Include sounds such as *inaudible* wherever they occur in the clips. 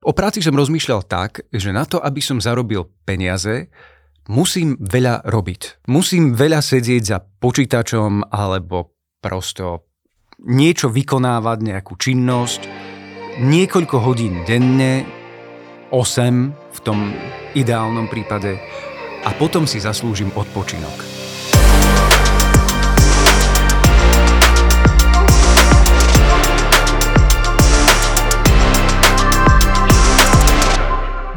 O práci som rozmýšľal tak, že na to, aby som zarobil peniaze, musím veľa robiť. Musím veľa sedieť za počítačom alebo prosto niečo vykonávať, nejakú činnosť, niekoľko hodín denne, 8 v tom ideálnom prípade, a potom si zaslúžim odpočinok.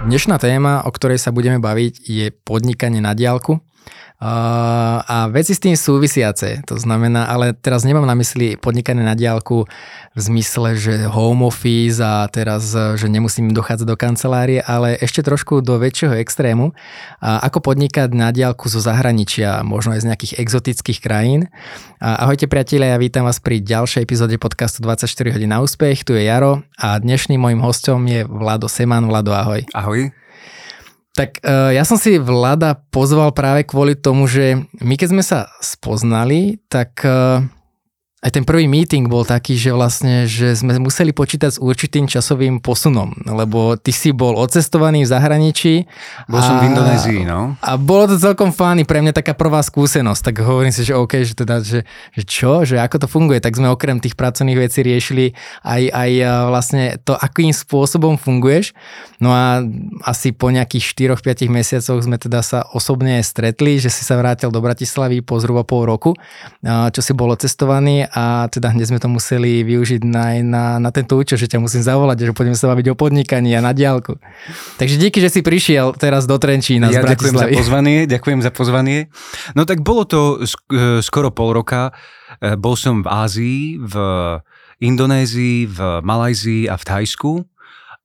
Dnešná téma, o ktorej sa budeme baviť, je podnikanie na diálku a veci s tým súvisiace. To znamená, ale teraz nemám na mysli podnikanie na diálku v zmysle, že home office a teraz, že nemusím dochádzať do kancelárie, ale ešte trošku do väčšieho extrému. A ako podnikať na diálku zo zahraničia, možno aj z nejakých exotických krajín. A ahojte priatelia, ja vítam vás pri ďalšej epizóde podcastu 24 hodín na úspech. Tu je Jaro a dnešným mojim hostom je Vlado Seman. Vlado, ahoj. Ahoj. Tak uh, ja som si Vlada pozval práve kvôli tomu, že my keď sme sa spoznali, tak uh, aj ten prvý meeting bol taký, že vlastne, že sme museli počítať s určitým časovým posunom, lebo ty si bol odcestovaný v zahraničí. Bol a, som v Indonézii, no. A bolo to celkom fány, pre mňa taká prvá skúsenosť, tak hovorím si, že OK, že teda, že, že čo, že ako to funguje, tak sme okrem tých pracovných vecí riešili aj, aj vlastne to, akým spôsobom funguješ. No a asi po nejakých 4-5 mesiacoch sme teda sa osobne stretli, že si sa vrátil do Bratislavy po zhruba pol roku, čo si bol odcestovaný a teda hneď sme to museli využiť na, na, na tento účel, že ťa musím zavolať, že poďme sa baviť o podnikaní a na diálku. Takže díky, že si prišiel teraz do Trenčína ja z ďakujem za pozvanie, ďakujem za pozvanie. No tak bolo to sk- skoro pol roka. E, bol som v Ázii, v Indonézii, v Malajzii a v Thajsku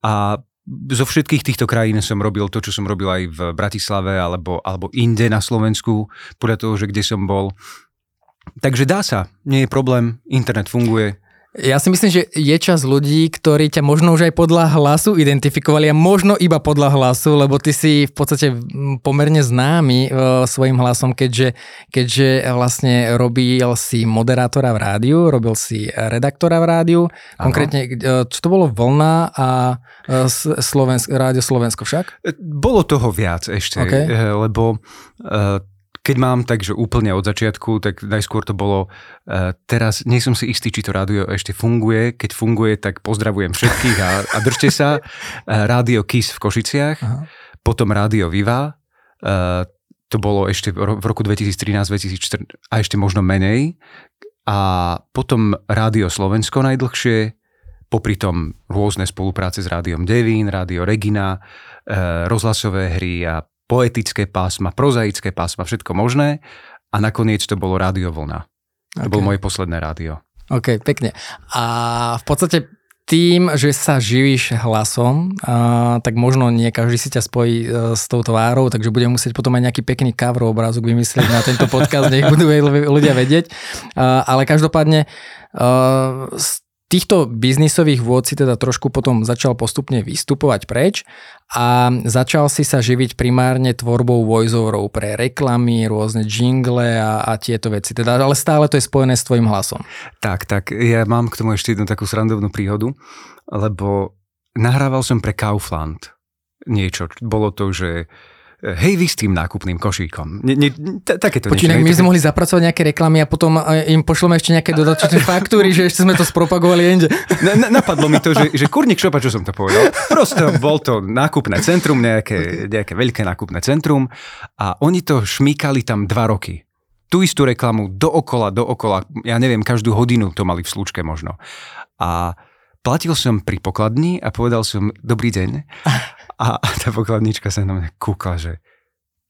a zo všetkých týchto krajín som robil to, čo som robil aj v Bratislave alebo, alebo inde na Slovensku, podľa toho, že kde som bol. Takže dá sa, nie je problém, internet funguje. Ja si myslím, že je čas ľudí, ktorí ťa možno už aj podľa hlasu identifikovali a možno iba podľa hlasu, lebo ty si v podstate pomerne známy e, svojim hlasom, keďže, keďže vlastne robil si moderátora v rádiu, robil si redaktora v rádiu, Aha. konkrétne, e, čo to bolo Vlna a e, Slovensk, Rádio Slovensko však? E, bolo toho viac ešte, okay. lebo keď mám takže úplne od začiatku, tak najskôr to bolo, uh, teraz nie som si istý, či to rádio ešte funguje. Keď funguje, tak pozdravujem všetkých a, a držte sa. Uh, rádio KIS v Košiciach, Aha. potom Rádio Viva, uh, to bolo ešte v roku 2013-2014 a ešte možno menej. A potom Rádio Slovensko najdlhšie, popri tom rôzne spolupráce s Rádiom Devín, Rádio Regina, rozhlasové hry a poetické pásma, prozaické pásma, všetko možné. A nakoniec to bolo Rádio Vlna. To okay. bolo moje posledné rádio. OK, pekne. A v podstate tým, že sa živíš hlasom, a, tak možno nie každý si ťa spojí e, s tou tvárou, takže budem musieť potom aj nejaký pekný cover obrázok vymyslieť na tento podcast, nech budú ľudia vedieť. A, ale každopádne a, týchto biznisových vôd si teda trošku potom začal postupne vystupovať preč a začal si sa živiť primárne tvorbou voiceoverov pre reklamy, rôzne jingle a, a tieto veci. Teda, ale stále to je spojené s tvojim hlasom. Tak, tak. Ja mám k tomu ešte jednu takú srandovnú príhodu, lebo nahrával som pre Kaufland niečo. Bolo to, že hej vy s tým nákupným košíkom. Ne, ne, t- takéto Počínaj, my sme mohli zapracovať nejaké reklamy a potom im pošleme ešte nejaké dodatočné *laughs* faktúry, že ešte sme to spropagovali inde. Na, na, napadlo mi to, že, že kurník šopa, čo som to povedal. Prosto bol to nákupné centrum, nejaké, nejaké veľké nákupné centrum a oni to šmíkali tam dva roky tú istú reklamu dookola, dookola, ja neviem, každú hodinu to mali v slučke možno. A platil som pri pokladni a povedal som, dobrý deň. A, tá pokladnička sa na mňa kúkla, že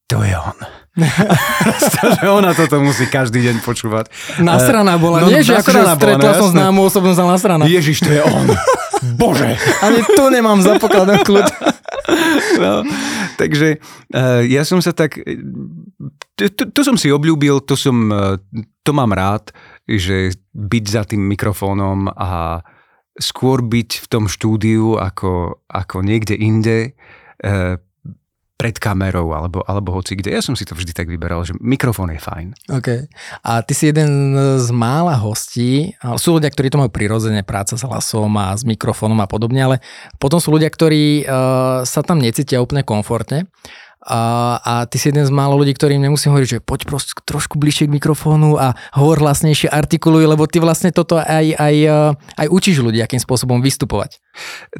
to je on. *laughs* že ona toto musí každý deň počúvať. Nasraná bola, no, nie, že akože stretla no, som známu osobnú za nasraná. Ježiš, to je on. *laughs* Bože. Ani tu nemám za pokladom kľud. *laughs* no, takže uh, ja som sa tak, to, to, som si obľúbil, to som, to mám rád, že byť za tým mikrofónom a skôr byť v tom štúdiu ako, ako niekde inde. E, pred kamerou alebo, alebo hoci kde. Ja som si to vždy tak vyberal, že mikrofón je fajn. OK. A ty si jeden z mála hostí, sú ľudia, ktorí to majú prirodzene, práca s hlasom a s mikrofónom a podobne, ale potom sú ľudia, ktorí uh, sa tam necítia úplne komfortne. A, a ty si jeden z málo ľudí, ktorým nemusím hovoriť, že poď proste trošku bližšie k mikrofónu a hovor hlasnejšie, artikuluj, lebo ty vlastne toto aj, aj, aj učíš ľudí, akým spôsobom vystupovať.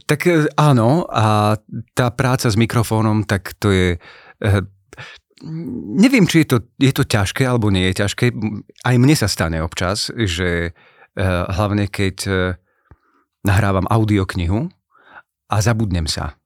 Tak e, áno, a tá práca s mikrofónom, tak to je... E, neviem, či je to, je to ťažké, alebo nie je ťažké. Aj mne sa stane občas, že e, hlavne keď nahrávam audioknihu a zabudnem sa.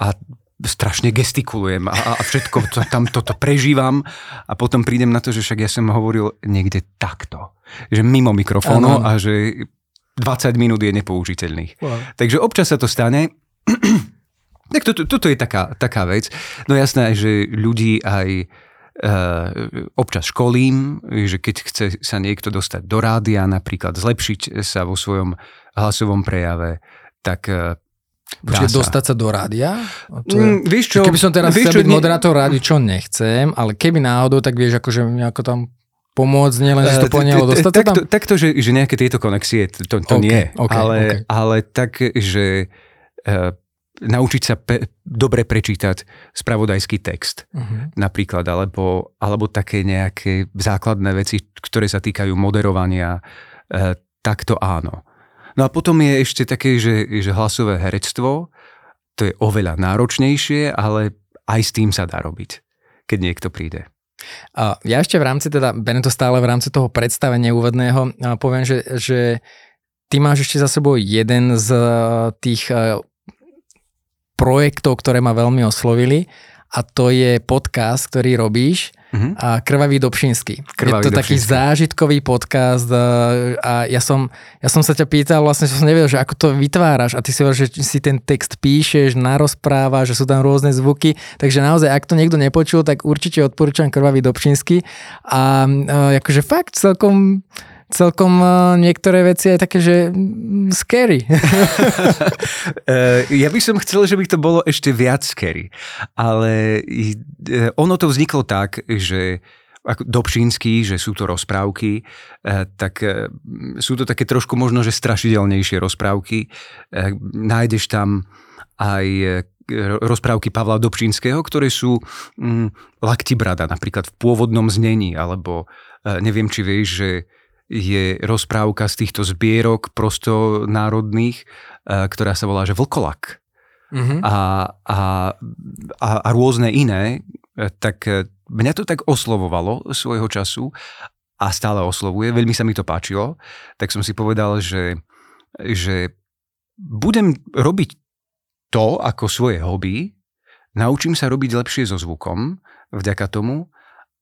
A strašne gestikulujem a, a všetko to, tam toto prežívam a potom prídem na to, že však ja som hovoril niekde takto, že mimo mikrofónu a že 20 minút je nepoužiteľných. Wow. Takže občas sa to stane. *clears throat* tak toto, toto je taká, taká vec. No jasné, že ľudí aj uh, občas školím, že keď chce sa niekto dostať do rádia, napríklad zlepšiť sa vo svojom hlasovom prejave, tak Počkej, dostať sa do rádia? Mm, vieš čo, keby som teraz chcel byť ne... moderátor rádi, čo nechcem, ale keby náhodou, tak vieš, akože nejako tam pomôcť, nielen, že to poňalo dostať sa tam? Takto, že, že nejaké tieto konexie, to, to okay, nie. Okay, ale, okay. ale tak, že uh, naučiť sa pe- dobre prečítať spravodajský text uh-huh. napríklad, alebo, alebo také nejaké základné veci, ktoré sa týkajú moderovania, uh, tak to áno. No a potom je ešte také, že, že hlasové herectvo, to je oveľa náročnejšie, ale aj s tým sa dá robiť, keď niekto príde. Ja ešte v rámci, teda benem to stále v rámci toho predstavenia úvodného, poviem, že, že ty máš ešte za sebou jeden z tých e, projektov, ktoré ma veľmi oslovili a to je podcast, ktorý robíš uh-huh. a Krvavý Dobšinský. Krvavý je to Dobšinský. taký zážitkový podcast a ja som, ja som sa ťa pýtal, vlastne som nevedel, že ako to vytváraš a ty si hovoril, že si ten text píšeš, narozpráva, že sú tam rôzne zvuky, takže naozaj, ak to niekto nepočul, tak určite odporúčam Krvavý Dobšinský a akože fakt celkom celkom niektoré veci aj také, že scary. *laughs* Eh, ja by som chcel, že by to bolo ešte viac scary, ale eh, ono to vzniklo tak, že ako Dobšinský, že sú to rozprávky, tak sú to také trošku možno, že strašidelnejšie rozprávky. Nájdeš tam aj rozprávky Pavla Dobšinského, ktoré sú mm, Laktibrada napríklad v pôvodnom znení, alebo neviem, či vieš, že je rozprávka z týchto zbierok prostonárodných, eh, ktorá sa volá, že Vlkolak. Mm-hmm. A, a, a, a rôzne iné, eh, tak eh, mňa to tak oslovovalo svojho času a stále oslovuje, veľmi sa mi to páčilo, tak som si povedal, že, že budem robiť to ako svoje hobby, naučím sa robiť lepšie so zvukom vďaka tomu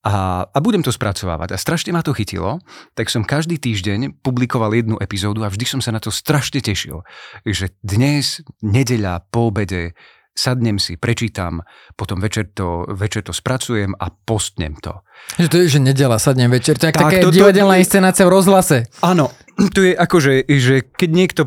a, a budem to spracovávať. A strašne ma to chytilo, tak som každý týždeň publikoval jednu epizódu a vždy som sa na to strašne tešil. Že dnes, nedeľa, po obede, sadnem si, prečítam, potom večer to, večer to spracujem a postnem to. Že to je, že nedela, sadnem večer, to je tak, také to, divadelná inscenácia v rozhlase. Áno, to je ako, že, že keď niekto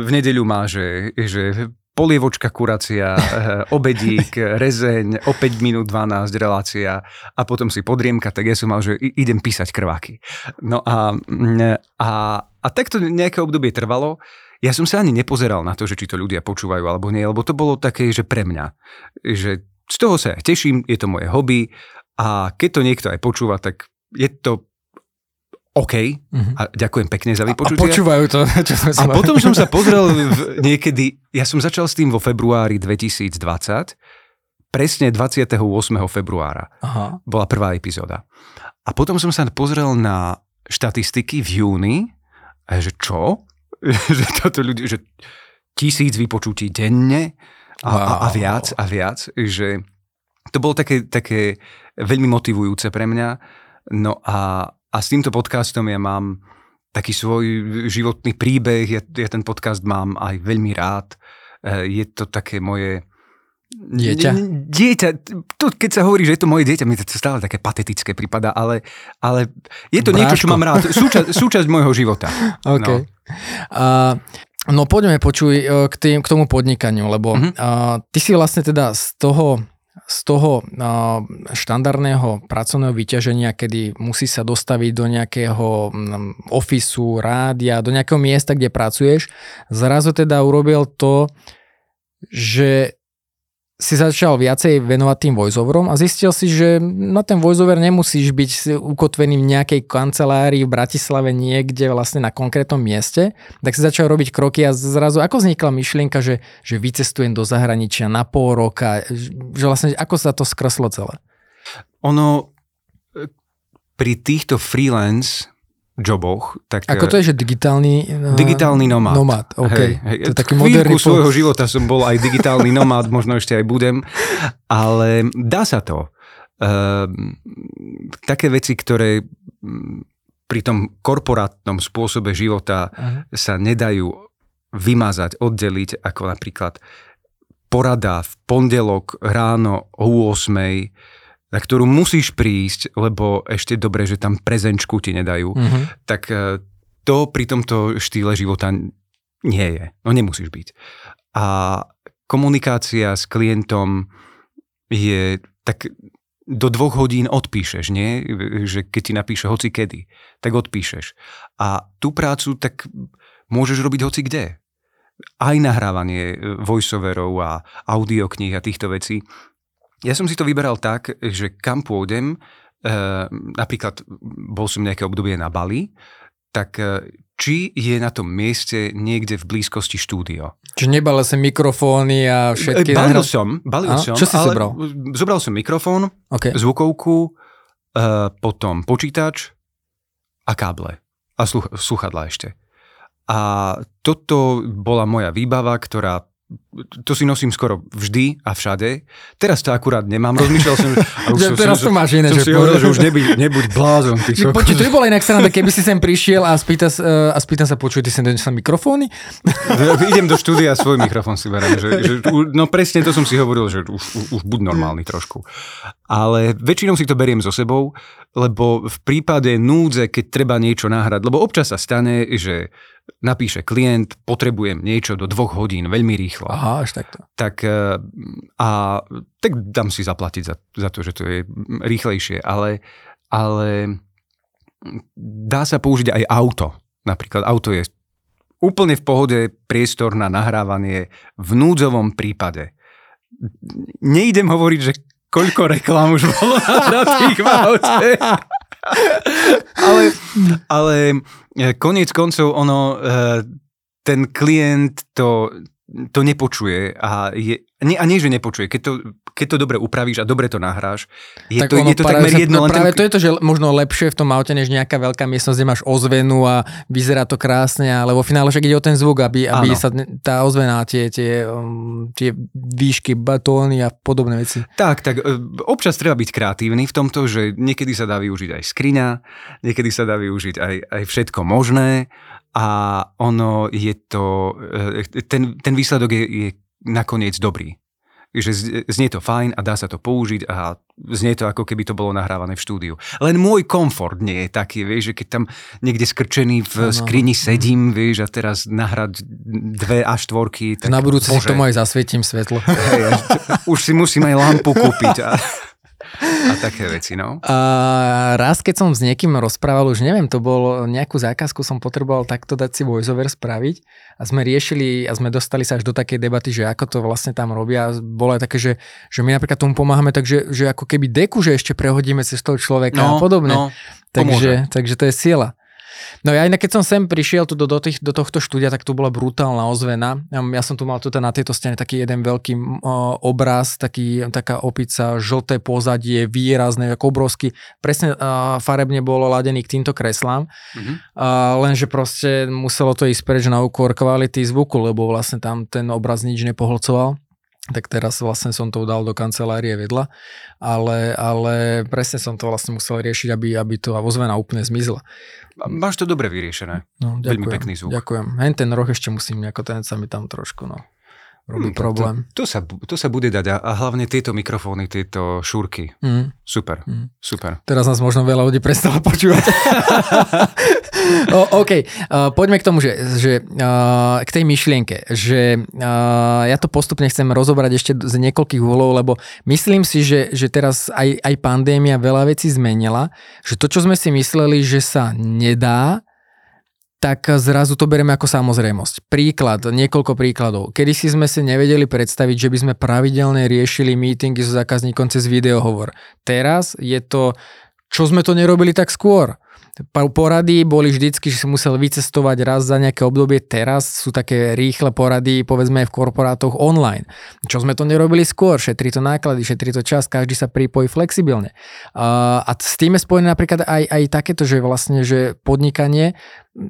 v nedeľu má, že, že polievočka kuracia, *laughs* eh, obedík, rezeň, o 5 minút 12 relácia a potom si podriemka, tak ja som mal, že idem písať krváky. No a, mm, a, a takto nejaké obdobie trvalo. Ja som sa ani nepozeral na to, že či to ľudia počúvajú alebo nie, lebo to bolo také, že pre mňa, že z toho sa ja teším, je to moje hobby a keď to niekto aj počúva, tak je to OK, uh-huh. a ďakujem pekne za vypočutie. A, a počúvajú to. *laughs* Čo som a potom som sa pozrel v, niekedy, ja som začal s tým vo februári 2020, presne 28. februára Aha. bola prvá epizóda. A potom som sa pozrel na štatistiky v júni, a že čo? *laughs* že toto ľudí, že tisíc vypočutí denne a, wow. a, a viac a viac, že to bolo také, také veľmi motivujúce pre mňa. No a, a s týmto podcastom ja mám taký svoj životný príbeh, ja, ja ten podcast mám aj veľmi rád. E, je to také moje... Dieťa? Dieťa. To, keď sa hovorí, že je to moje dieťa, mi to stále také patetické prípada, ale, ale je to Bráško. niečo, čo mám rád. Súčasť, *laughs* súčasť môjho života. Okay. No. Uh, no poďme počuj e, k, tým, k tomu podnikaniu, lebo uh-huh. uh, ty si vlastne teda z toho z toho štandardného pracovného vyťaženia, kedy musí sa dostaviť do nejakého ofisu, rádia, do nejakého miesta, kde pracuješ, zrazu teda urobil to, že si začal viacej venovať tým voiceoverom a zistil si, že na ten voiceover nemusíš byť ukotvený v nejakej kancelárii v Bratislave niekde vlastne na konkrétnom mieste, tak si začal robiť kroky a zrazu ako vznikla myšlienka, že, že vycestujem do zahraničia na pol roka, že vlastne ako sa to skreslo celé? Ono pri týchto freelance joboch. Tak, Ako to je, že digitálny... Uh, digitálny nomád. Nomád, OK. Hej, hej. To je taký moderný... svojho života som bol aj digitálny nomád, *laughs* možno ešte aj budem, ale dá sa to. Uh, také veci, ktoré pri tom korporátnom spôsobe života uh-huh. sa nedajú vymazať, oddeliť, ako napríklad porada v pondelok ráno o 8 na ktorú musíš prísť, lebo ešte dobre, že tam prezenčku ti nedajú, mm-hmm. tak e, to pri tomto štýle života nie je. No nemusíš byť. A komunikácia s klientom je tak do dvoch hodín odpíšeš, nie? Že keď ti napíše hoci kedy, tak odpíšeš. A tú prácu tak môžeš robiť hoci kde. Aj nahrávanie voiceoverov a audiokníh a týchto vecí ja som si to vyberal tak, že kam pôjdem, e, napríklad bol som nejaké obdobie na Bali, tak e, či je na tom mieste niekde v blízkosti štúdio. Čiže nebale sa mikrofóny a všetky... Balil som, balil a? som. Čo si ale zobral? Zobral som mikrofón, okay. zvukovku, e, potom počítač a káble. A sluch- sluchadla ešte. A toto bola moja výbava, ktorá to si nosím skoro vždy a všade. Teraz to akurát nemám. Rozmýšľal som, že... *laughs* Už som teraz to máš iné. Som že si hovoril, že už nebuď, nebuď blázon. Ty to by bolo inak sranda, keby si sem prišiel a spýta, uh, a spýta sa, počuj, ty sem donesol mikrofóny? Idem do štúdia a svoj mikrofón si berem. Že, že, no presne to som si hovoril, že už, už, už buď normálny trošku. Ale väčšinou si to beriem so sebou, lebo v prípade núdze, keď treba niečo nahrať, lebo občas sa stane, že napíše klient, potrebujem niečo do dvoch hodín, veľmi rýchlo. Aha, až takto. Tak, e, a, tak dám si zaplatiť za, za to, že to je rýchlejšie, ale, ale dá sa použiť aj auto. Napríklad auto je úplne v pohode priestor na nahrávanie v núdzovom prípade. Nejdem hovoriť, že koľko reklám už bolo na tých aute. ale, ale e, koniec koncov ono, e, ten klient to, to nepočuje a je, nie, a nie, že nepočuje. Keď to, keď to dobre upravíš a dobre to nahráš, je tak to, je to takmer jedno. Len práve ten... to je to, že možno lepšie v tom aute, než nejaká veľká miestnosť, kde máš ozvenu a vyzerá to krásne, ale vo finále však ide o ten zvuk, aby, aby sa tá ozvena, tie, tie, um, tie výšky, batóny a podobné veci. Tak, tak e, občas treba byť kreatívny v tomto, že niekedy sa dá využiť aj skriňa, niekedy sa dá využiť aj, aj všetko možné a ono je to, e, ten, ten výsledok je, je nakoniec dobrý. Že znie to fajn a dá sa to použiť a znie to ako keby to bolo nahrávané v štúdiu. Len môj komfort nie je taký, vieš, že keď tam niekde skrčený v no, skrini sedím, vieš, a teraz nahrať dve a štvorky. Tak, Na budúce si tomu aj zasvietím svetlo. Hej, už si musím aj lampu kúpiť. A *laughs* a také veci, no. A raz, keď som s niekým rozprával, už neviem, to bol nejakú zákazku, som potreboval takto dať si voiceover spraviť a sme riešili a sme dostali sa až do takej debaty, že ako to vlastne tam robia. Bolo aj také, že, že my napríklad tomu pomáhame, takže že ako keby deku, že ešte prehodíme cez toho človeka no, a podobne. No, takže, takže to je sila. No ja inak keď som sem prišiel tu do, do, tých, do tohto štúdia, tak tu bola brutálna ozvena. Ja som tu mal tu na tejto stene taký jeden veľký uh, obraz, taký, taká opica, žlté pozadie, výrazné, ako obrovský. Presne uh, farebne bolo ladený k týmto kreslám. Mm-hmm. Uh, lenže proste muselo to ísť preč na úkor kvality zvuku, lebo vlastne tam ten obraz nič nepohlcoval tak teraz vlastne som to dal do kancelárie vedľa, ale, ale presne som to vlastne musel riešiť, aby, aby to ozvena úplne zmizla. Máš to dobre vyriešené. No, ďakujem, Veľmi pekný zvuk. Ďakujem. Hen ten roh ešte musím, ako ten sa mi tam trošku, no. Robí mm, problém. To, to, sa, to sa bude dať a, a hlavne tieto mikrofóny, tieto šúrky. Mm. Super, mm. super. Teraz nás možno veľa ľudí prestalo počúvať. *laughs* o, OK, uh, poďme k tomu, že, že uh, k tej myšlienke, že uh, ja to postupne chcem rozobrať ešte z niekoľkých uhlov, lebo myslím si, že, že teraz aj, aj pandémia veľa vecí zmenila, že to, čo sme si mysleli, že sa nedá, tak zrazu to bereme ako samozrejmosť. Príklad, niekoľko príkladov. Kedy si sme si nevedeli predstaviť, že by sme pravidelne riešili meetingy so zákazníkom cez videohovor. Teraz je to, čo sme to nerobili tak skôr porady boli vždycky, že si musel vycestovať raz za nejaké obdobie. Teraz sú také rýchle porady, povedzme v korporátoch online. Čo sme to nerobili skôr? Šetrí to náklady, šetrí to čas, každý sa pripojí flexibilne. A s tým je spojené napríklad aj, aj takéto, že vlastne, že podnikanie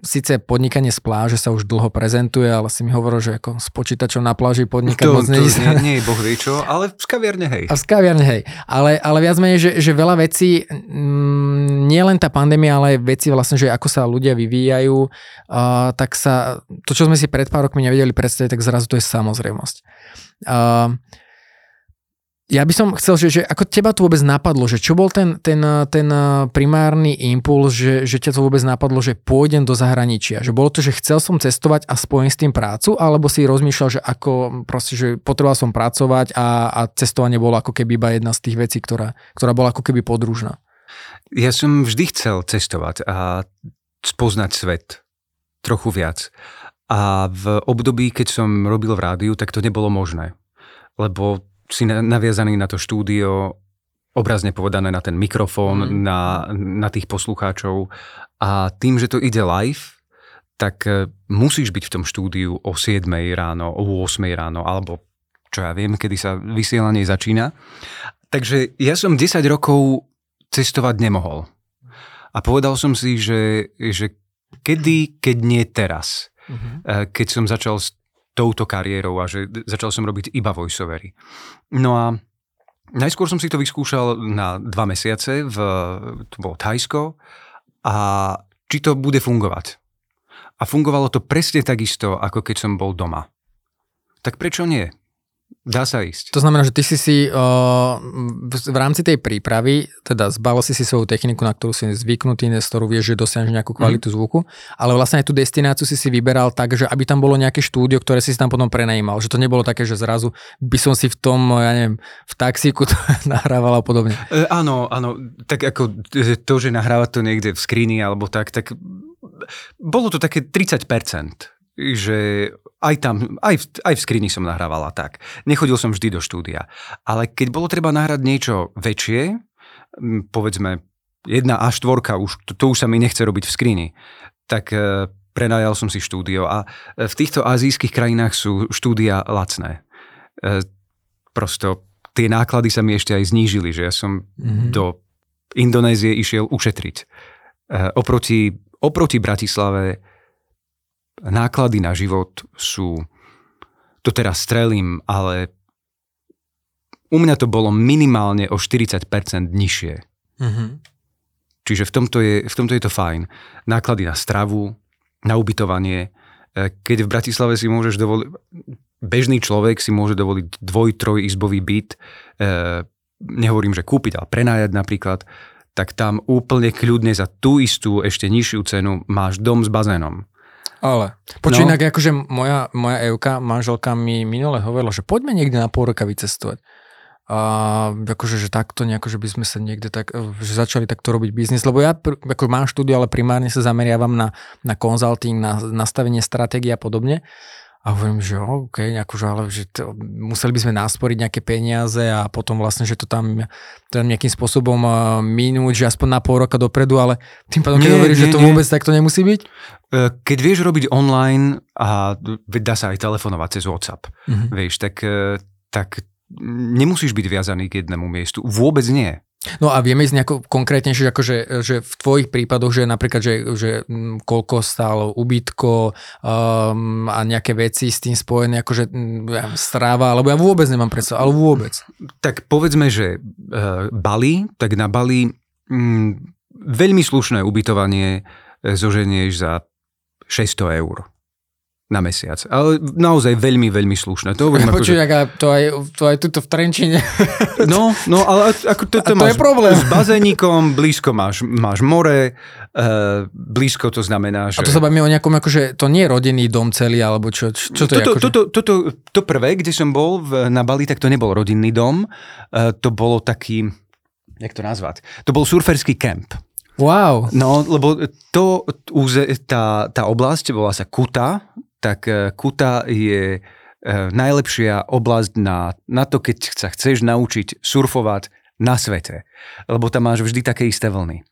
síce podnikanie z pláže sa už dlho prezentuje, ale si mi hovoril, že ako s počítačom na pláži podnikať to, moc to nie, nie je boh čo, ale v skaviarne hej. A v skaviarne hej. Ale, ale viac menej, že, že veľa vecí, mm, nie len tá pandémia, ale aj veci vlastne, že ako sa ľudia vyvíjajú, uh, tak sa, to čo sme si pred pár rokmi nevedeli predstaviť, tak zrazu to je samozrejmosť. Uh, ja by som chcel, že, že ako teba to vôbec napadlo, že čo bol ten, ten, ten primárny impuls, že, že ťa to vôbec napadlo, že pôjdem do zahraničia. Že bolo to, že chcel som cestovať a spojím s tým prácu, alebo si rozmýšľal, že ako proste, že potreboval som pracovať a, a cestovanie bolo ako keby iba jedna z tých vecí, ktorá, ktorá bola ako keby podružná. Ja som vždy chcel cestovať a spoznať svet trochu viac. A v období, keď som robil v rádiu, tak to nebolo možné. Lebo si naviazaný na to štúdio, obrazne povedané na ten mikrofón, mm. na, na tých poslucháčov a tým, že to ide live, tak e, musíš byť v tom štúdiu o 7 ráno, o 8 ráno, alebo čo ja viem, kedy sa vysielanie začína. Takže ja som 10 rokov cestovať nemohol. A povedal som si, že, že kedy, keď nie teraz, mm-hmm. keď som začal s touto kariérou a že začal som robiť iba voiceovery. No a najskôr som si to vyskúšal na dva mesiace, v, to bolo Thajsko, a či to bude fungovať. A fungovalo to presne takisto, ako keď som bol doma. Tak prečo nie? Dá sa ísť. To znamená, že ty si si uh, v rámci tej prípravy, teda zbal si si svoju techniku, na ktorú si zvyknutý, z ktorú vieš, že dosiahneš nejakú kvalitu mm. zvuku, ale vlastne aj tú destináciu si si vyberal tak, že aby tam bolo nejaké štúdio, ktoré si si tam potom prenajímal. Že to nebolo také, že zrazu by som si v tom, ja neviem, v taxíku to *laughs* nahrával a podobne. E, áno, áno. Tak ako to, že nahrávať to niekde v skrini alebo tak, tak bolo to také 30% že aj tam, aj v, aj v skrini som nahrávala tak. Nechodil som vždy do štúdia. Ale keď bolo treba nahrať niečo väčšie, povedzme jedna a štvorka, už, to, to už sa mi nechce robiť v skrini, tak e, prenajal som si štúdio a e, v týchto azijských krajinách sú štúdia lacné. E, prosto tie náklady sa mi ešte aj znížili, že ja som mm-hmm. do Indonézie išiel ušetriť. E, oproti, oproti Bratislave náklady na život sú, to teraz strelím, ale u mňa to bolo minimálne o 40% nižšie. Mm-hmm. Čiže v tomto, je, v tomto je to fajn. Náklady na stravu, na ubytovanie. E, keď v Bratislave si môžeš dovoliť, bežný človek si môže dovoliť dvoj, troj izbový byt, e, nehovorím, že kúpiť, ale prenájať napríklad, tak tam úplne kľudne za tú istú, ešte nižšiu cenu máš dom s bazénom. Ale. Počuj, no. inak akože moja, moja Evka, manželka mi minule hovorila, že poďme niekde na pol roka vycestovať. A akože, že takto nejako, že by sme sa niekde tak, že začali takto robiť biznis, lebo ja ako mám štúdiu, ale primárne sa zameriavam na, na consulting, na nastavenie stratégie a podobne. A hovorím, že OK, akože, ale že to, museli by sme násporiť nejaké peniaze a potom vlastne, že to tam, tam nejakým spôsobom minúť, že aspoň na pol roka dopredu, ale tým pádom, keď hovoríš, že to nie. vôbec takto nemusí byť? E, keď vieš robiť online a dá sa aj telefonovať cez WhatsApp, mm-hmm. vieš, tak, e, tak nemusíš byť viazaný k jednému miestu. Vôbec nie. No a vieme ísť nejako konkrétnejšie, akože, že v tvojich prípadoch, že napríklad, že, že mm, koľko stálo ubytko um, a nejaké veci s tým spojené, akože ja, stráva, alebo ja vôbec nemám predstavu, ale vôbec. Tak povedzme, že uh, Bali, tak na Bali mm, veľmi slušné ubytovanie e, zoženieš za 600 eur. Na mesiac. Ale naozaj veľmi, veľmi slušné. To, hovorím, *laughs* Počuť, akože... to, aj, to aj tuto v Trenčine. *laughs* No, no ale ako to, to, to máš je problém. s bazénikom, blízko máš, máš more, uh, blízko to znamená, že... A to sa bavíme o nejakom, akože to nie je rodinný dom celý, alebo čo, čo to toto, je? Akože... Toto, toto, to prvé, kde som bol v, na Bali, tak to nebol rodinný dom. Uh, to bolo taký, jak to nazvať? To bol surferský kemp. Wow. No, lebo to, tá, tá oblasť volá sa Kuta, tak e, Kuta je e, najlepšia oblasť na, na to, keď sa chceš naučiť surfovať na svete. Lebo tam máš vždy také isté vlny.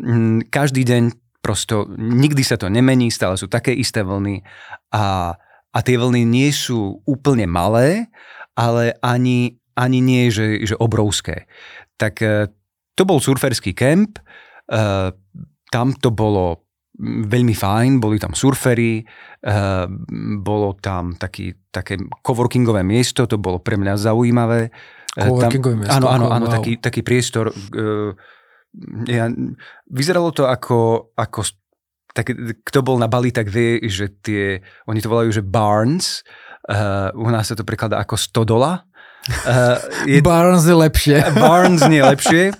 Mm, každý deň prosto, nikdy sa to nemení, stále sú také isté vlny a, a tie vlny nie sú úplne malé, ale ani, ani nie, že, že obrovské. Tak e, to bol surferský kemp, tam to bolo veľmi fajn, boli tam surfery, uh, bolo tam taký, také coworkingové miesto, to bolo pre mňa zaujímavé. Eh, coworkingové miesto? Áno, áno, áno, wow. taký, taký priestor. Uh, ja, vyzeralo to ako, ako tak, kto bol na Bali, tak vie, že tie, oni to volajú, že barns, uh, u nás sa to prekladá ako stodola. Uh, je, Barnes je lepšie. Barnes nie *laughs* lepšie.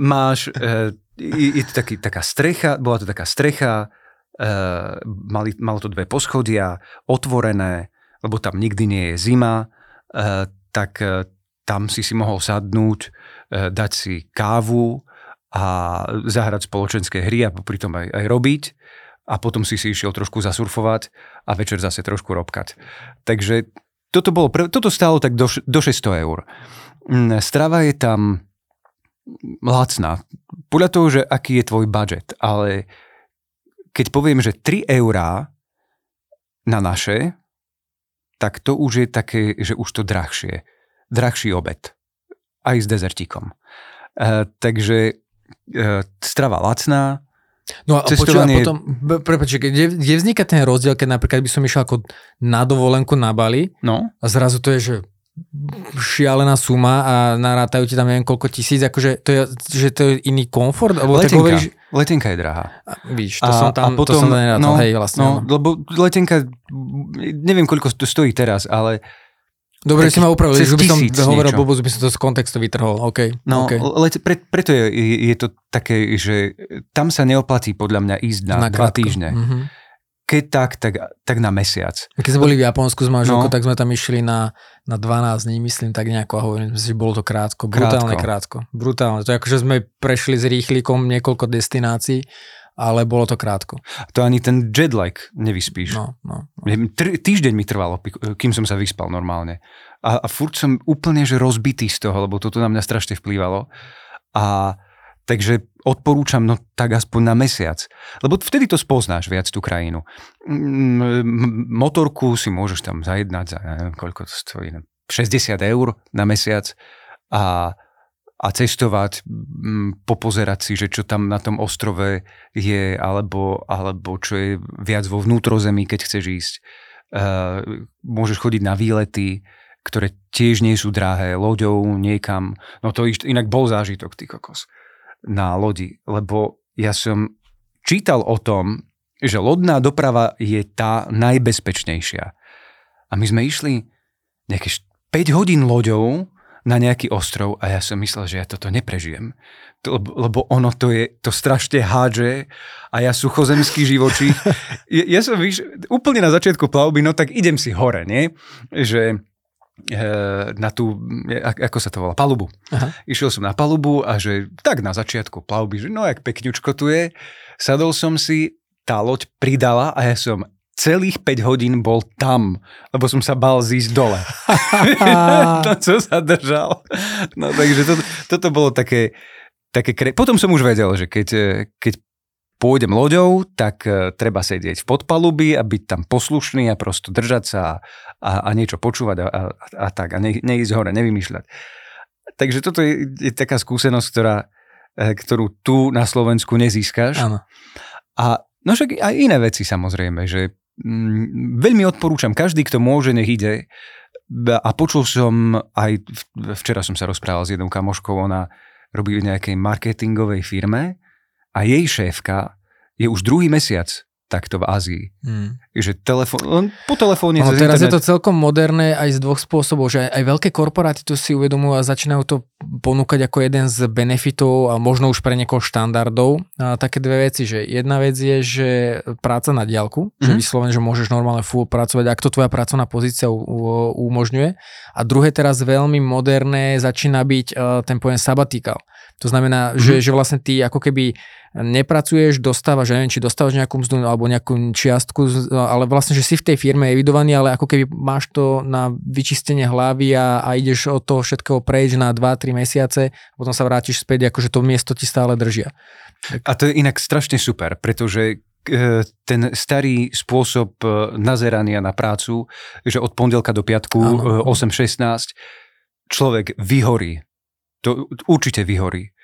Máš uh, je, to taký, taká strecha, bola to taká strecha, uh, mali, malo to dve poschodia, otvorené, lebo tam nikdy nie je zima, uh, tak uh, tam si si mohol sadnúť, uh, dať si kávu a zahrať spoločenské hry a pritom aj, aj robiť a potom si si išiel trošku zasurfovať a večer zase trošku robkať. Takže toto, bolo, toto stálo tak do, do 600 eur. Mm, strava je tam lacná. Podľa toho, že aký je tvoj budget, ale keď poviem, že 3 eurá na naše, tak to už je také, že už to drahšie. Drahší obed. Aj s dezertikom. Uh, takže uh, strava lacná, No a cestovanie... potom, prepáč, kde, kde vzniká ten rozdiel, keď napríklad by som išiel ako na dovolenku na Bali no. a zrazu to je, že šialená suma a narátajú ti tam neviem koľko tisíc, akože to je, že to je iný komfort? Alebo letenka, hovoríš... letenka je drahá. A, víš, to a, som tam, a potom, to som nerátal, no, hej, vlastne. No, lebo letenka, neviem koľko to stojí teraz, ale Dobre, si ma upravil, že by som hovoril blbosť, by som to z kontextu vytrhol. Okay, no, okay. Let, pre, preto je, je to také, že tam sa neoplatí podľa mňa ísť na, na dva týždne. Mm-hmm keď tak, tak, tak na mesiac. Keď sme boli v Japonsku s manželkou, no. tak sme tam išli na, na 12 dní, myslím tak nejako a hovorím si, bolo to krátko, brutálne krátko. krátko. Brutálne. To je ako, že sme prešli s rýchlikom niekoľko destinácií, ale bolo to krátko. To ani ten jet lag nevyspíš. No, no, no. Týždeň mi trvalo, kým som sa vyspal normálne. A, a furt som úplne že rozbitý z toho, lebo toto na mňa strašne vplývalo. A Takže odporúčam, no tak aspoň na mesiac. Lebo vtedy to spoznáš viac tú krajinu. Mm, motorku si môžeš tam zajednať za, neviem, koľko to stojí, 60 eur na mesiac a, a cestovať, mm, popozerať si, že čo tam na tom ostrove je, alebo, alebo čo je viac vo vnútrozemí, keď chceš ísť. Uh, môžeš chodiť na výlety, ktoré tiež nie sú drahé, loďou niekam. No to inak bol zážitok, ty kokos na lodi, lebo ja som čítal o tom, že lodná doprava je tá najbezpečnejšia. A my sme išli nejaké 5 hodín loďou na nejaký ostrov a ja som myslel, že ja toto neprežijem. Lebo, lebo ono to je, to strašne hádže a ja suchozemský živočí. *laughs* Ja, ja som, víš, úplne na začiatku plavby, no tak idem si hore, nie? Že na tú, ako sa to volá, palubu. Aha. Išiel som na palubu a že tak na začiatku plavby, že no jak pekňučko tu je, sadol som si, tá loď pridala a ja som celých 5 hodín bol tam, lebo som sa bal zísť dole. *laughs* *laughs* to, čo sa držal. No takže to, toto bolo také, také kre... Potom som už vedel, že keď, keď pôjdem loďou, tak uh, treba sedieť v podpalubi a byť tam poslušný a prosto držať sa a, a, niečo počúvať a, a, a tak a ne, neísť hore, nevymýšľať. Takže toto je, je taká skúsenosť, ktorá, uh, ktorú tu na Slovensku nezískaš. Áno. A no však aj iné veci samozrejme, že mm, veľmi odporúčam, každý, kto môže, nech ide. A počul som aj, včera som sa rozprával s jednou kamoškou, ona robí v nejakej marketingovej firme a jej šéfka je už druhý mesiac takto v Ázii. Hmm. Že telefón, len po telefóne... No, teraz internet... je to celkom moderné aj z dvoch spôsobov, že aj veľké korporáty to si uvedomujú a začínajú to ponúkať ako jeden z benefitov a možno už pre niekoho štandardov. A také dve veci, že jedna vec je, že práca na diálku, hmm. že mhm. vyslovene, že môžeš normálne full pracovať, ak to tvoja pracovná pozícia umožňuje. A druhé teraz veľmi moderné začína byť ten pojem sabatikal. To znamená, mm-hmm. že, že vlastne ty ako keby nepracuješ, dostávaš, neviem, či dostávaš nejakú mzdu alebo nejakú čiastku, ale vlastne, že si v tej firme evidovaný, ale ako keby máš to na vyčistenie hlavy a, a ideš od toho všetkého prejsť na 2-3 mesiace, potom sa vrátiš späť, akože to miesto ti stále držia. A to je inak strašne super, pretože e, ten starý spôsob e, nazerania na prácu, že od pondelka do piatku 8-16, človek vyhorí. To určite vyhorí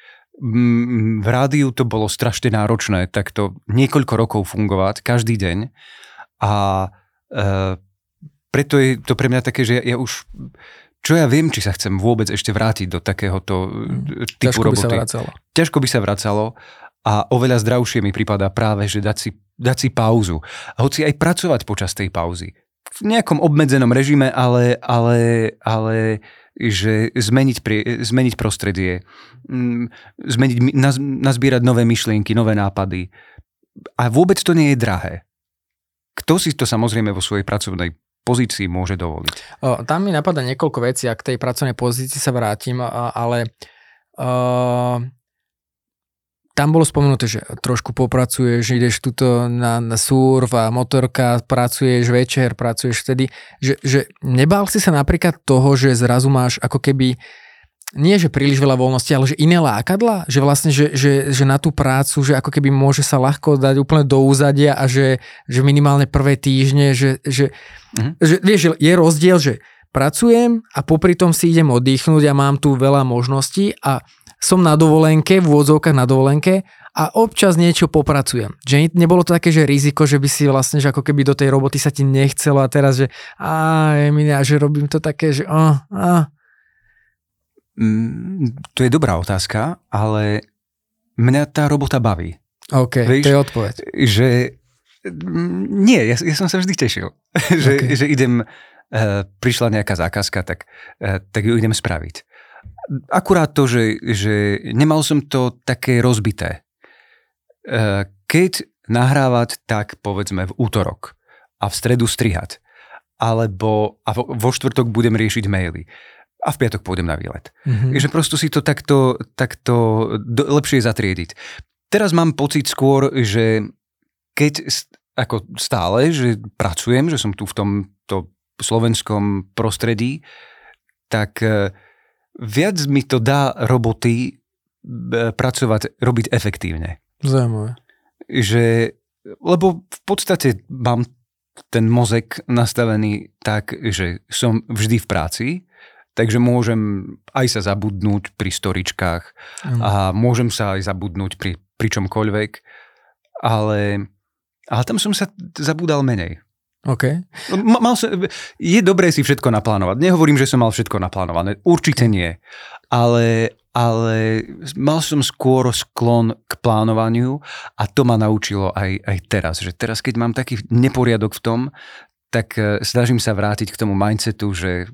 v rádiu to bolo strašne náročné takto niekoľko rokov fungovať každý deň a e, preto je to pre mňa také, že ja, ja už čo ja viem, či sa chcem vôbec ešte vrátiť do takéhoto mm, typu Ťažko roboty. by sa vracalo. Ťažko by sa vracalo a oveľa zdravšie mi pripadá práve, že dať si, dať si pauzu. Hoci aj pracovať počas tej pauzy. V nejakom obmedzenom režime, ale, ale, ale že zmeniť, pri, zmeniť prostredie, mm, zmeniť, naz, nazbierať nové myšlienky, nové nápady. A vôbec to nie je drahé. Kto si to samozrejme vo svojej pracovnej pozícii môže dovoliť? O, tam mi napadá niekoľko vecí, ak k tej pracovnej pozícii sa vrátim, ale uh, tam bolo spomenuté, že trošku popracuješ, ideš tuto na, na surf a motorka, pracuješ večer, pracuješ vtedy, že, že nebál si sa napríklad toho, že zrazu máš ako keby nie, že príliš veľa voľnosti, ale že iné lákadla, že vlastne, že, že, že na tú prácu, že ako keby môže sa ľahko dať úplne do úzadia a že, že minimálne prvé týždne, že, že, mm-hmm. že vieš, je rozdiel, že pracujem a popri tom si idem oddychnúť a mám tu veľa možností a som na dovolenke, v úvodzovkách na dovolenke a občas niečo popracujem. Že nebolo to také, že riziko, že by si vlastne, že ako keby do tej roboty sa ti nechcelo a teraz, že a Emilia, že robím to také, že a, a. Mm, to je dobrá otázka, ale mňa tá robota baví. OK, Víš, to je odpoveď. Že mm, nie, ja, ja som sa vždy tešil, *laughs* že, okay. že idem, uh, prišla nejaká zákazka, tak, uh, tak ju idem spraviť. Akurát to, že, že nemal som to také rozbité. E, keď nahrávať, tak povedzme v útorok a v stredu strihať. Alebo a vo, vo štvrtok budem riešiť maily a v piatok pôjdem na výlet. Mm-hmm. Takže prosto si to takto, takto do, lepšie zatriediť. Teraz mám pocit skôr, že keď ako stále, že pracujem, že som tu v tomto slovenskom prostredí, tak e, viac mi to dá roboty e, pracovať, robiť efektívne. Zaujímavé. Že, lebo v podstate mám ten mozek nastavený tak, že som vždy v práci, takže môžem aj sa zabudnúť pri storičkách mm. a môžem sa aj zabudnúť pri, pri čomkoľvek, ale, ale tam som sa zabudal menej. OK. No, mal som, je dobré si všetko naplánovať. Nehovorím, že som mal všetko naplánované. Určite nie. Ale, ale mal som skôr sklon k plánovaniu a to ma naučilo aj, aj teraz. Že teraz, keď mám taký neporiadok v tom, tak eh, snažím sa vrátiť k tomu mindsetu, že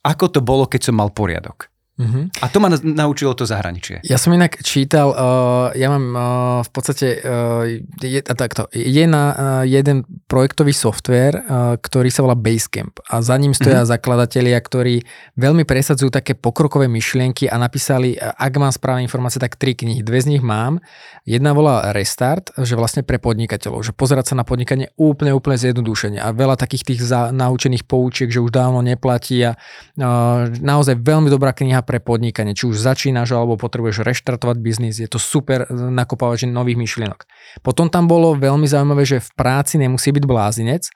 ako to bolo, keď som mal poriadok. Uh-huh. A to ma naučilo to zahraničie. Ja som inak čítal, uh, ja mám uh, v podstate, uh, je, takto, je na uh, jeden projektový software, uh, ktorý sa volá Basecamp a za ním stoja uh-huh. zakladatelia, ktorí veľmi presadzujú také pokrokové myšlienky a napísali, ak mám správne informácie, tak tri knihy. Dve z nich mám. Jedna volá Restart, že vlastne pre podnikateľov, že pozerať sa na podnikanie úplne, úplne zjednodušene a veľa takých tých za, naučených poučiek, že už dávno neplatí a uh, naozaj veľmi dobrá kniha pre podnikanie. Či už začínaš alebo potrebuješ reštartovať biznis, je to super nakopávať nových myšlienok. Potom tam bolo veľmi zaujímavé, že v práci nemusí byť blázinec.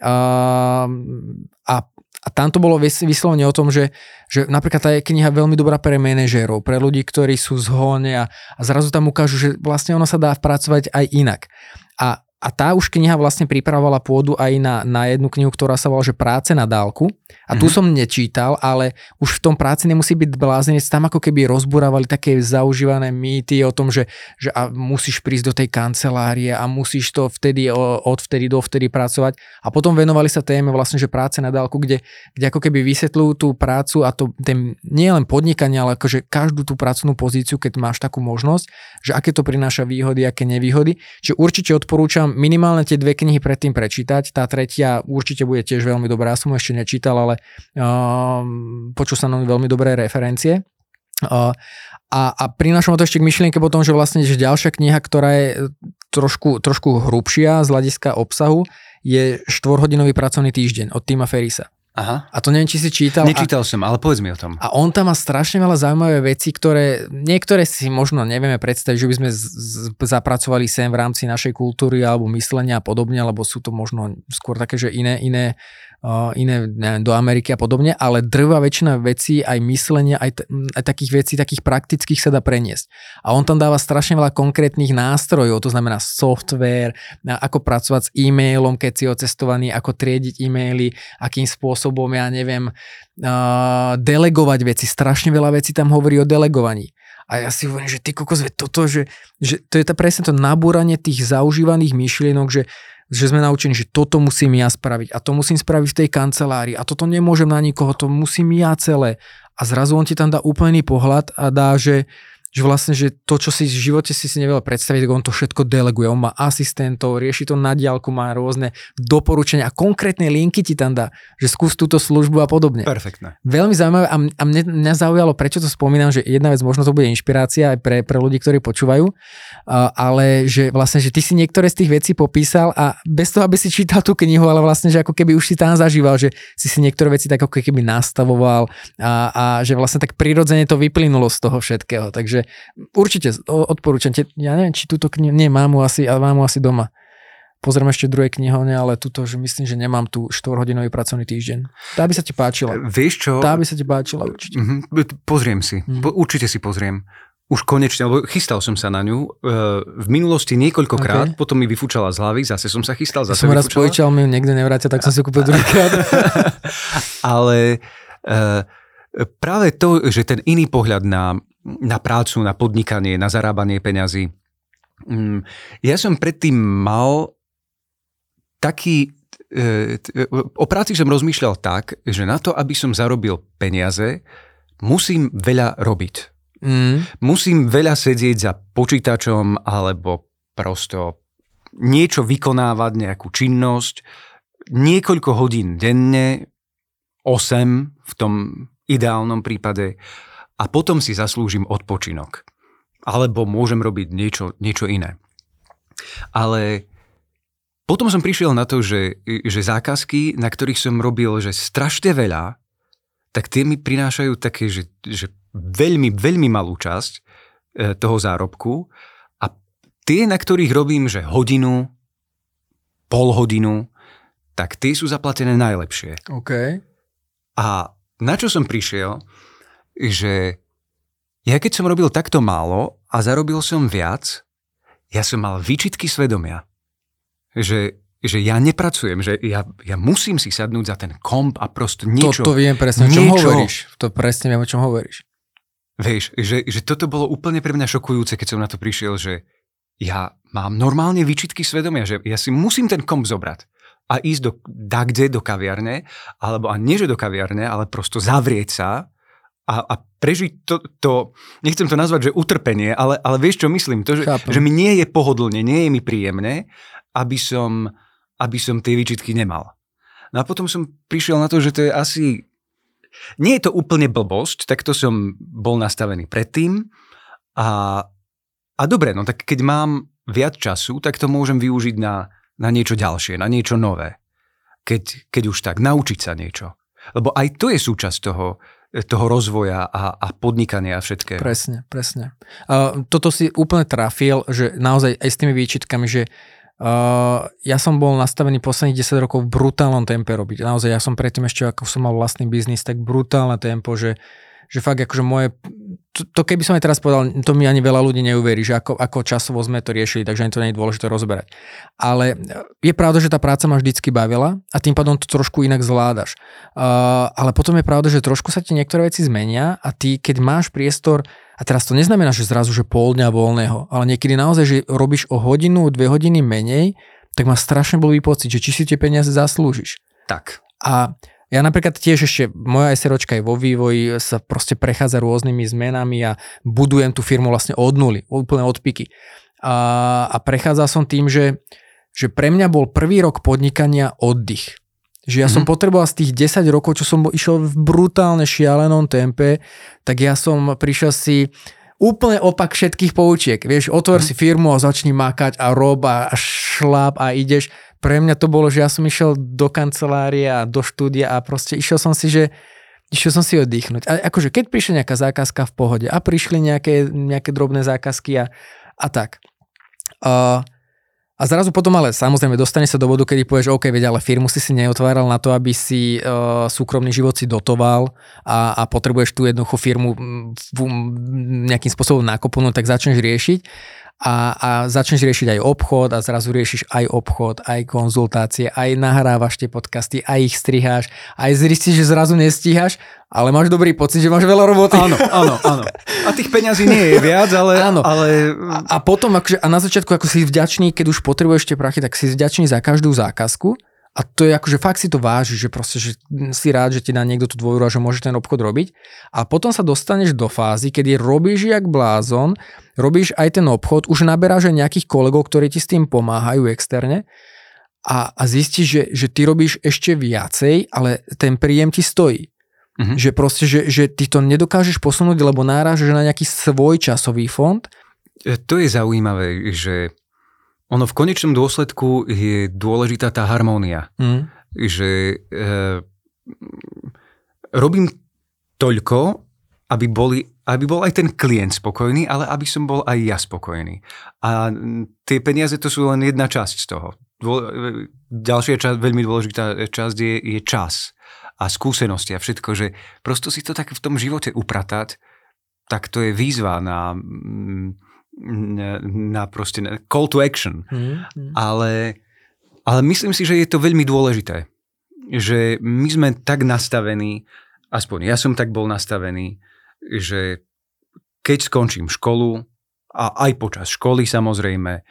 A, a a tam to bolo vyslovene o tom, že, že napríklad tá je kniha veľmi dobrá pre manažérov, pre ľudí, ktorí sú zhone a, a zrazu tam ukážu, že vlastne ono sa dá pracovať aj inak. A a tá už kniha vlastne pripravovala pôdu aj na, na jednu knihu, ktorá sa volá, že Práce na dálku. A tu mm-hmm. som nečítal, ale už v tom práci nemusí byť blázenec. Tam ako keby rozburávali také zaužívané mýty o tom, že, že a musíš prísť do tej kancelárie a musíš to vtedy od vtedy do vtedy pracovať. A potom venovali sa téme vlastne, že práce na dálku, kde, kde ako keby vysvetľujú tú prácu a to ten, nie len podnikanie, ale akože každú tú pracovnú pozíciu, keď máš takú možnosť, že aké to prináša výhody, aké nevýhody. Čiže určite odporúčam minimálne tie dve knihy predtým prečítať. Tá tretia určite bude tiež veľmi dobrá. Ja som ešte nečítal, ale uh, počul na veľmi dobré referencie. Uh, a, a prinášam to ešte k myšlienke potom, že vlastne že ďalšia kniha, ktorá je trošku, trošku hrubšia z hľadiska obsahu, je štvorhodinový pracovný týždeň od Tima Ferisa. Aha. A to neviem, či si čítal. Nečítal a, som, ale povedz mi o tom. A on tam má strašne veľa zaujímavé veci, ktoré niektoré si možno nevieme predstaviť, že by sme z, z, zapracovali sem v rámci našej kultúry alebo myslenia a podobne, lebo sú to možno skôr také, že iné, iné iné neviem, do Ameriky a podobne, ale drvá väčšina vecí, aj myslenia, aj, t- aj takých vecí, takých praktických sa dá preniesť. A on tam dáva strašne veľa konkrétnych nástrojov, to znamená software, ako pracovať s e-mailom, keď si ocestovaný, ako triediť e-maily, akým spôsobom, ja neviem, uh, delegovať veci. Strašne veľa vecí tam hovorí o delegovaní. A ja si hovorím, že ty kokos, toto, že, že to je to presne to nabúranie tých zaužívaných myšlienok, že že sme naučení, že toto musím ja spraviť a to musím spraviť v tej kancelárii a toto nemôžem na nikoho, to musím ja celé. A zrazu on ti tam dá úplný pohľad a dá, že že vlastne, že to, čo si v živote si si nevedel predstaviť, tak on to všetko deleguje. On má asistentov, rieši to na diálku, má rôzne doporučenia a konkrétne linky ti tam dá, že skús túto službu a podobne. Perfektné. Veľmi zaujímavé a, a mne, mňa zaujalo, prečo to spomínam, že jedna vec, možno to bude inšpirácia aj pre, pre ľudí, ktorí počúvajú, ale že vlastne, že ty si niektoré z tých vecí popísal a bez toho, aby si čítal tú knihu, ale vlastne, že ako keby už si tam zažíval, že si si niektoré veci tak ako keby nastavoval a, a že vlastne tak prirodzene to vyplynulo z toho všetkého. Takže určite odporúčam. Ja neviem, či túto knihu, nie, mám ju asi, ale mám ju asi doma. Pozriem ešte druhé knihovne, ale tuto, že myslím, že nemám tu 4-hodinový pracovný týždeň. Tá by sa ti páčila. Vieš čo? Tá by sa ti páčila určite. Mm-hmm. Pozriem si. Mm-hmm. Určite si pozriem. Už konečne, lebo chystal som sa na ňu. E, v minulosti niekoľkokrát, okay. potom mi vyfúčala z hlavy, zase som sa chystal, zase ja som raz pojičal, mi niekde nevrátia, tak som si kúpil druhýkrát. *laughs* ale uh, práve to, že ten iný pohľad na, na prácu, na podnikanie, na zarábanie peňazí. Mm, ja som predtým mal taký... E, o práci som rozmýšľal tak, že na to, aby som zarobil peniaze, musím veľa robiť. Mm. Musím veľa sedieť za počítačom alebo prosto niečo vykonávať, nejakú činnosť, niekoľko hodín denne, 8 v tom ideálnom prípade a potom si zaslúžim odpočinok. Alebo môžem robiť niečo, niečo iné. Ale potom som prišiel na to, že, že zákazky, na ktorých som robil že strašne veľa, tak tie mi prinášajú také, že, že veľmi, veľmi malú časť e, toho zárobku a tie, na ktorých robím, že hodinu, pol hodinu, tak tie sú zaplatené najlepšie. OK. A na čo som prišiel, že ja keď som robil takto málo a zarobil som viac, ja som mal výčitky svedomia. Že, že ja nepracujem, že ja, ja musím si sadnúť za ten komp a prosto niečo... To, to viem presne, o čom hovoríš. To presne viem, o čom hovoríš. Vieš, že, že toto bolo úplne pre mňa šokujúce, keď som na to prišiel, že ja mám normálne výčitky svedomia, že ja si musím ten komp zobrať a ísť do, kde do kaviarne, alebo a nie že do kaviarne, ale prosto zavrieť sa a, a prežiť to, to, nechcem to nazvať, že utrpenie, ale, ale vieš, čo myslím? To, že, že mi nie je pohodlne, nie je mi príjemné, aby som, aby som tie výčitky nemal. No a potom som prišiel na to, že to je asi... Nie je to úplne blbosť, tak to som bol nastavený predtým. A, a dobre, no tak keď mám viac času, tak to môžem využiť na, na niečo ďalšie, na niečo nové. Keď, keď už tak, naučiť sa niečo. Lebo aj to je súčasť toho, toho rozvoja a, a podnikania a všetkého. Presne, presne. Uh, toto si úplne trafil, že naozaj aj s tými výčitkami, že Uh, ja som bol nastavený posledných 10 rokov v brutálnom tempe robiť. Naozaj, ja som predtým ešte, ako som mal vlastný biznis, tak brutálne tempo, že, že fakt akože moje to, to keby som aj teraz povedal, to mi ani veľa ľudí neuverí, že ako, ako časovo sme to riešili, takže ani to nie je dôležité rozberať. Ale je pravda, že tá práca ma vždycky bavila a tým pádom to trošku inak zvládaš. Uh, ale potom je pravda, že trošku sa ti niektoré veci zmenia a ty, keď máš priestor, a teraz to neznamená, že zrazu, že pol dňa voľného, ale niekedy naozaj, že robíš o hodinu, dve hodiny menej, tak má strašne blbý pocit, že či si tie peniaze zaslúžiš. Tak. A ja napríklad tiež ešte, moja SROčka je vo vývoji, sa proste prechádza rôznymi zmenami a budujem tú firmu vlastne od nuly, úplne od piky. A, a prechádzal som tým, že, že pre mňa bol prvý rok podnikania oddych. Že ja mm-hmm. som mhm. potreboval z tých 10 rokov, čo som išiel v brutálne šialenom tempe, tak ja som prišiel si úplne opak všetkých poučiek. Vieš, otvor mm-hmm. si firmu a začni makať a rob a šlap a ideš pre mňa to bolo, že ja som išiel do kancelárie a do štúdia a proste išiel som si, že išiel som si oddychnúť. A akože keď prišla nejaká zákazka v pohode a prišli nejaké, nejaké drobné zákazky a, a tak. Uh, a zrazu potom ale samozrejme dostane sa do bodu, kedy povieš, OK, veď, ale firmu si si neotváral na to, aby si uh, súkromný život si dotoval a, a potrebuješ tú jednoduchú firmu v, nejakým spôsobom nakopunúť, tak začneš riešiť a, a začneš riešiť aj obchod a zrazu riešiš aj obchod, aj konzultácie, aj nahrávaš tie podcasty, aj ich striháš, aj zistíš, že zrazu nestíhaš, ale máš dobrý pocit, že máš veľa roboty. Áno, áno, áno. A tých peňazí nie je viac, ale... Áno. ale... A, a potom, akože, a na začiatku, ako si vďačný, keď už potrebuješ tie prachy, tak si vďačný za každú zákazku, a to je akože fakt si to váži, že proste, že si rád, že ti dá niekto tú dôveru a že môže ten obchod robiť. A potom sa dostaneš do fázy, kedy robíš jak blázon, robíš aj ten obchod, už naberáš aj nejakých kolegov, ktorí ti s tým pomáhajú externe a, a zistíš, že, že ty robíš ešte viacej, ale ten príjem ti stojí. Mm-hmm. Že proste, že, že ty to nedokážeš posunúť, lebo náražaš na nejaký svoj časový fond. To je zaujímavé, že ono v konečnom dôsledku je dôležitá tá harmónia. Mm. Že e, robím toľko, aby, boli, aby bol aj ten klient spokojný, ale aby som bol aj ja spokojný. A tie peniaze to sú len jedna časť z toho. Dô, ďalšia časť, veľmi dôležitá časť je, je čas a skúsenosti a všetko, že prosto si to tak v tom živote upratať, tak to je výzva na... Mm, na proste na call to action. Mm, mm. Ale, ale myslím si, že je to veľmi dôležité. Že my sme tak nastavení, aspoň ja som tak bol nastavený, že keď skončím školu, a aj počas školy samozrejme, e,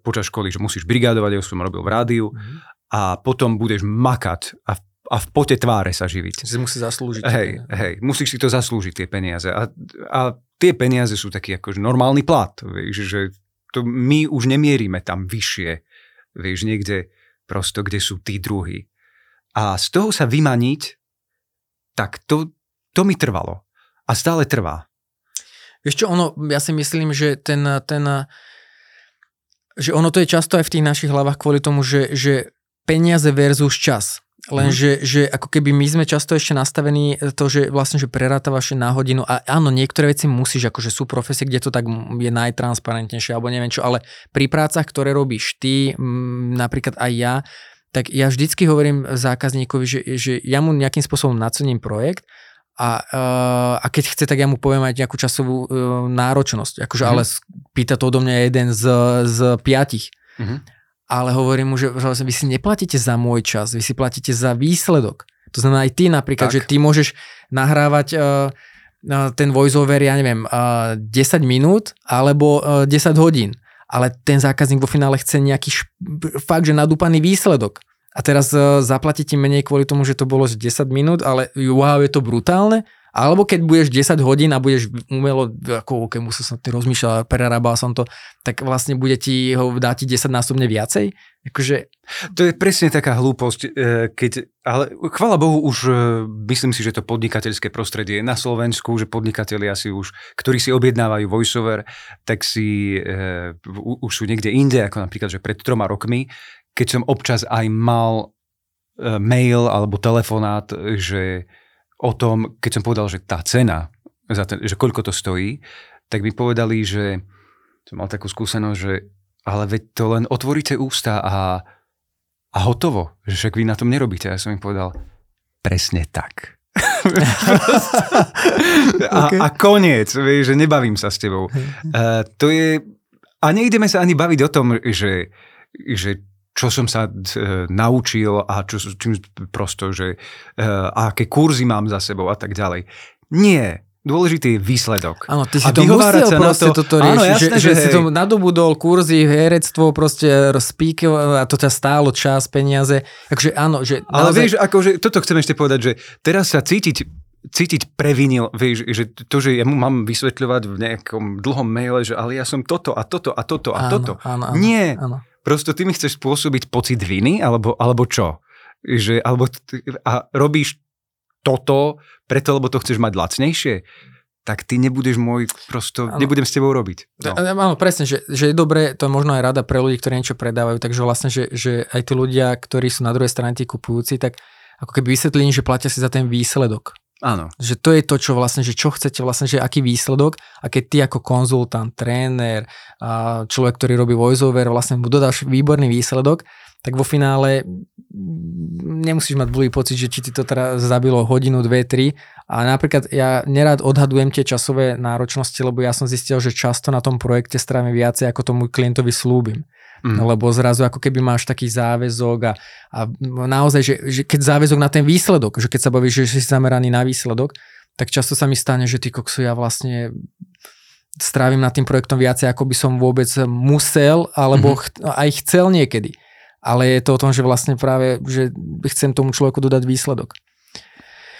počas školy, že musíš brigádovať, ja som robil v rádiu, mm. a potom budeš makať a a v pote tváre sa živiť. Si musí zaslúžiť. Hej, hej, musíš si to zaslúžiť, tie peniaze. A, a tie peniaze sú taký akože normálny plat. Vieš, že to my už nemierime tam vyššie. Vieš, niekde prosto, kde sú tí druhy. A z toho sa vymaniť, tak to, to mi trvalo. A stále trvá. Vieš čo, ono, ja si myslím, že ten, ten že ono to je často aj v tých našich hlavách kvôli tomu, že, že peniaze versus čas. Lenže mm. že ako keby my sme často ešte nastavení to, že vlastne, že prerátavaš na hodinu a áno, niektoré veci musíš, akože sú profesie, kde to tak je najtransparentnejšie alebo neviem čo, ale pri prácach, ktoré robíš ty, napríklad aj ja, tak ja vždycky hovorím zákazníkovi, že, že ja mu nejakým spôsobom nacením projekt a, uh, a keď chce, tak ja mu poviem aj nejakú časovú uh, náročnosť. Akože, mm. ale pýta to odo mňa jeden z, z piatich. Mm-hmm ale hovorím mu, že vy si neplatíte za môj čas, vy si platíte za výsledok. To znamená aj ty napríklad, tak. že ty môžeš nahrávať uh, ten voiceover, ja neviem, uh, 10 minút alebo uh, 10 hodín. Ale ten zákazník vo finále chce nejaký šp- fakt, že nadúpaný výsledok. A teraz uh, zaplatíte menej kvôli tomu, že to bolo 10 minút, ale wow, je to brutálne, alebo keď budeš 10 hodín a budeš umelo, ako okay, musel som ty rozmýšľať, prerábal som to, tak vlastne bude ti ho dať 10 násobne viacej? Akože... To je presne taká hlúposť, e, keď, ale chvala Bohu už e, myslím si, že to podnikateľské prostredie na Slovensku, že podnikatelia si už, ktorí si objednávajú voiceover, tak si uh, už sú niekde inde, ako napríklad, že pred troma rokmi, keď som občas aj mal mail alebo telefonát, že o tom, keď som povedal, že tá cena, za ten, že koľko to stojí, tak mi povedali, že som mal takú skúsenosť, že ale veď to len otvoríte ústa a, a hotovo, že však vy na tom nerobíte. A ja som im povedal, presne tak. *laughs* a, okay. a koniec, vieš, že nebavím sa s tebou. Uh, to je... A nejdeme sa ani baviť o tom, že, že čo som sa uh, naučil a čo, čím prosto, že uh, aké kurzy mám za sebou a tak ďalej. Nie, Dôležitý je výsledok. Áno, ty si a to musel proste to, toto riešiť, áno, jasné, že, že, že si to nadobudol kurzy, herectvo, proste speak a to ťa stálo čas, peniaze. Takže áno, že... Ale naozaj... vieš, akože, toto chcem ešte povedať, že teraz sa cítiť cítiť previnil, vieš, že to, že ja mu mám vysvetľovať v nejakom dlhom maile, že ale ja som toto a toto a toto a áno, toto. Áno, áno, Nie. Áno. Prosto ty mi chceš spôsobiť pocit viny, alebo, alebo čo? Že, alebo, a robíš toto preto, lebo to chceš mať lacnejšie, tak ty nebudeš môj, prosto, ano. nebudem s tebou robiť. No. Áno, presne, že, že je dobré, to je možno aj rada pre ľudí, ktorí niečo predávajú, takže vlastne, že, že aj tí ľudia, ktorí sú na druhej strane tí kupujúci, tak ako keby vysvetlili, že platia si za ten výsledok. Áno. Že to je to, čo vlastne, že čo chcete vlastne, že aký výsledok a keď ty ako konzultant, tréner, človek, ktorý robí voiceover, vlastne mu dodáš výborný výsledok, tak vo finále nemusíš mať blbý pocit, že či ti to teraz zabilo hodinu, dve, tri. A napríklad ja nerad odhadujem tie časové náročnosti, lebo ja som zistil, že často na tom projekte strávim viacej, ako tomu klientovi slúbim. Mm. Lebo zrazu ako keby máš taký záväzok a, a naozaj, že, že keď záväzok na ten výsledok, že keď sa bavíš, že si zameraný na výsledok, tak často sa mi stane, že ty koksu, ja vlastne strávim nad tým projektom viacej, ako by som vôbec musel, alebo mm-hmm. ch- aj chcel niekedy ale je to o tom, že vlastne práve, že chcem tomu človeku dodať výsledok.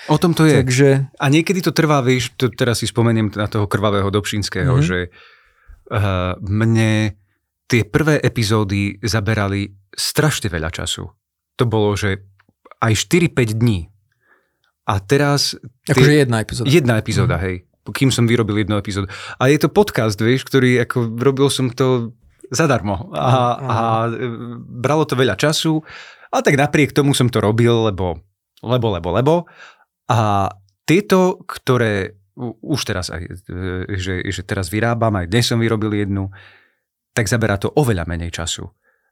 O tom to je. Takže... A niekedy to trvá, vieš, to teraz si spomeniem na toho krvavého Dobšinského, mm-hmm. že uh, mne tie prvé epizódy zaberali strašne veľa času. To bolo, že aj 4-5 dní. A teraz... Akože jedna epizóda. Jedna epizóda, mm. hej. Kým som vyrobil jednu epizódu. A je to podcast, vieš, ktorý, ako robil som to zadarmo. A, a bralo to veľa času. A tak napriek tomu som to robil, lebo, lebo, lebo, lebo. A tieto, ktoré už teraz aj, že, že teraz vyrábam, aj dnes som vyrobil jednu, tak zaberá to oveľa menej času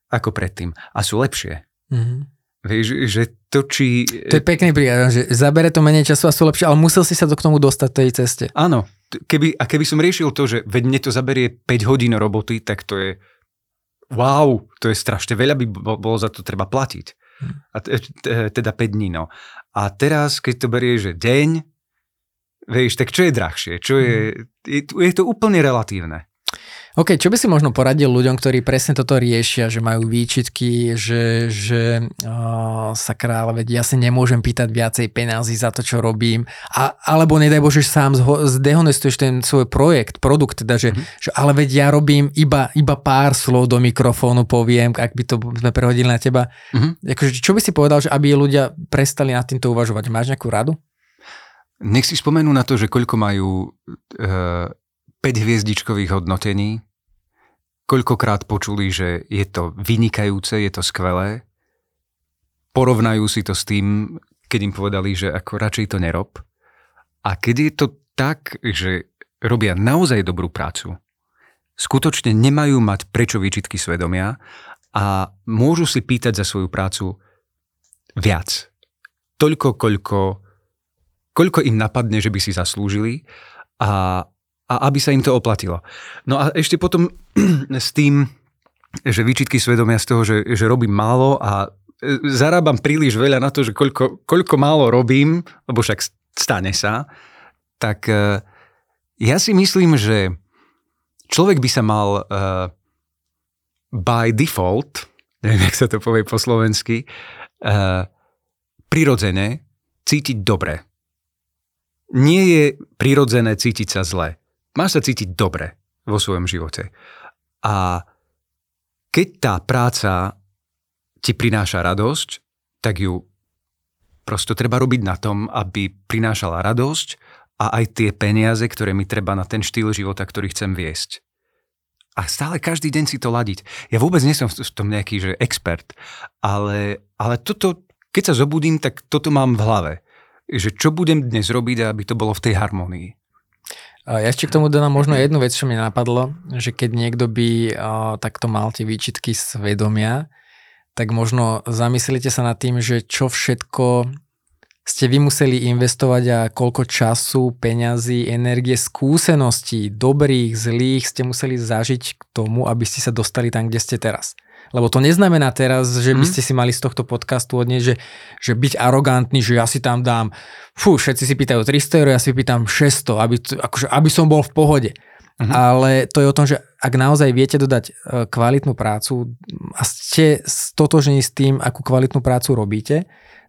ako predtým. A sú lepšie. Mm-hmm. Vieš, že to či... To je pekný príklad, že zabere to menej času a sú lepšie, ale musel si sa to k tomu dostať tej ceste. Áno, keby, a keby som riešil to, že veď mne to zaberie 5 hodín roboty, tak to je wow, to je strašne veľa, by bolo za to treba platiť. Hm. A teda 5 dní, no. A teraz, keď to berie, že deň, vieš, tak čo je drahšie? Čo je, hm. je, je to úplne relatívne. OK, čo by si možno poradil ľuďom, ktorí presne toto riešia, že majú výčitky, že, že uh, sa kráľ, veď ja si nemôžem pýtať viacej penází za to, čo robím, a, alebo nedaj Bože, sám zdehonestuješ ten svoj projekt, produkt, teda, že, mm-hmm. že ale veď ja robím iba, iba pár slov do mikrofónu, poviem, ak by to sme prehodili na teba. Mm-hmm. Akože, čo by si povedal, že aby ľudia prestali nad týmto uvažovať? Máš nejakú radu? Nech si spomenú na to, že koľko majú uh, 5 hviezdičkových hodnotení koľkokrát počuli, že je to vynikajúce, je to skvelé, porovnajú si to s tým, keď im povedali, že ako radšej to nerob. A keď je to tak, že robia naozaj dobrú prácu, skutočne nemajú mať prečo výčitky svedomia a môžu si pýtať za svoju prácu viac. Toľko, koľko, koľko im napadne, že by si zaslúžili a a aby sa im to oplatilo. No a ešte potom *clears throat* s tým, že výčitky svedomia z toho, že, že robím málo a e, zarábam príliš veľa na to, že koľko, koľko málo robím, lebo však stane sa, tak e, ja si myslím, že človek by sa mal uh, by default, neviem, jak sa to povie po slovensky, uh, prirodzene cítiť dobre. Nie je prirodzené cítiť sa zle. Máš sa cítiť dobre vo svojom živote. A keď tá práca ti prináša radosť, tak ju prosto treba robiť na tom, aby prinášala radosť a aj tie peniaze, ktoré mi treba na ten štýl života, ktorý chcem viesť. A stále každý deň si to ladiť. Ja vôbec nie som v tom nejaký že expert, ale, ale toto, keď sa zobudím, tak toto mám v hlave. Že čo budem dnes robiť, aby to bolo v tej harmonii. Ja ešte k tomu dodám možno jednu vec, čo mi napadlo, že keď niekto by takto mal tie výčitky svedomia, tak možno zamyslite sa nad tým, že čo všetko ste vy museli investovať a koľko času, peňazí, energie, skúseností, dobrých, zlých ste museli zažiť k tomu, aby ste sa dostali tam, kde ste teraz. Lebo to neznamená teraz, že by mhm. ste si mali z tohto podcastu odnieť, že, že byť arogantný, že ja si tam dám, fú, všetci si pýtajú 300 eur, ja si pýtam 600, aby, akože, aby som bol v pohode. Uh-huh. Ale to je o tom, že ak naozaj viete dodať e, kvalitnú prácu a ste stotožení s tým, akú kvalitnú prácu robíte,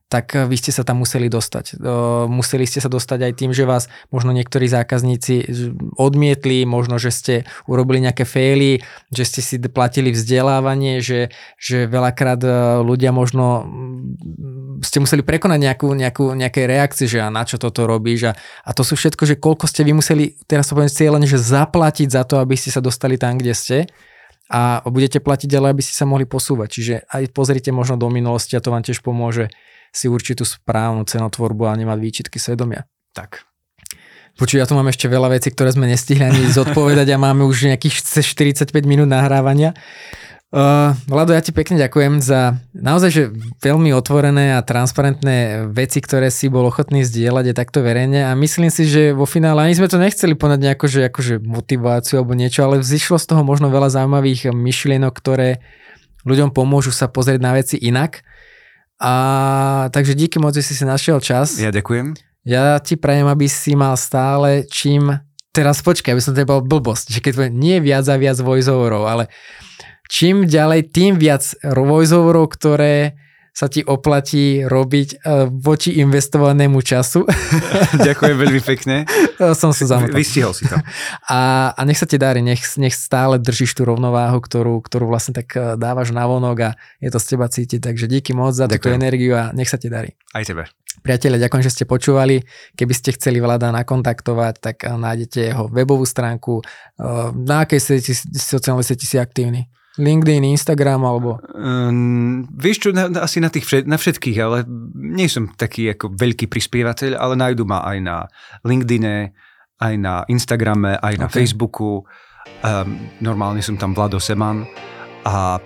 tak eh, vy ste sa tam museli dostať. Museli ste sa dostať aj tým, že vás možno niektorí zákazníci odmietli, možno, že ste urobili nejaké faily, že ste si platili vzdelávanie, že, že veľakrát eh, ľudia možno mm, ste museli prekonať nejakú, nejakú, nejaké reakcie, že a na čo toto robíš a, a to sú všetko, že koľko ste vy museli, teraz to poviem cieľene, že zaplatiť za to, aby ste sa dostali tam, kde ste a budete platiť, ale aby ste sa mohli posúvať. Čiže aj pozrite možno do minulosti a to vám tiež pomôže si určitú správnu cenotvorbu a nemať výčitky svedomia. Tak. Počuť, ja tu mám ešte veľa vecí, ktoré sme nestihli ani zodpovedať a máme už nejakých 45 minút nahrávania. Uh, Vlado, ja ti pekne ďakujem za naozaj, že veľmi otvorené a transparentné veci, ktoré si bol ochotný zdieľať aj takto verejne a myslím si, že vo finále ani sme to nechceli ponať nejako, že akože motiváciu alebo niečo, ale vzýšlo z toho možno veľa zaujímavých myšlienok, ktoré ľuďom pomôžu sa pozrieť na veci inak a takže díky moc, že si si našiel čas. Ja ďakujem. Ja ti prajem, aby si mal stále čím... Teraz počkaj, aby som to nebol blbosť, že keď to nie viac a viac voiceoverov, ale čím ďalej, tým viac voiceoverov, ktoré sa ti oplatí robiť e, voči investovanému času. *laughs* Ďakujem veľmi pekne. Som sa zamotal. Vystihol si to. A, a nech sa ti darí, nech, nech stále držíš tú rovnováhu, ktorú, ktorú vlastne tak e, dávaš na vonok a je to z teba cítiť. Takže díky moc za túto energiu a nech sa ti darí. Aj tebe. Priatelia, ďakujem, že ste počúvali. Keby ste chceli Vlada nakontaktovať, tak e, nájdete jeho webovú stránku. Na akej sociálnej sieti si aktívny? LinkedIn, Instagram alebo? Um, vieš čo, na, asi na, tých všet, na všetkých, ale nie som taký ako veľký prispievateľ, ale nájdu ma aj na LinkedIne, aj na Instagrame, aj na okay. Facebooku. Um, normálne som tam Vlado Seman a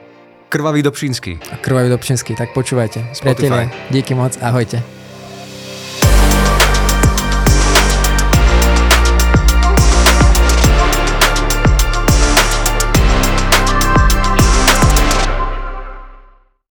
Krvavý Dobšinský. Krvavý Dobšinský, tak počúvajte. Priatelia, díky moc, ahojte.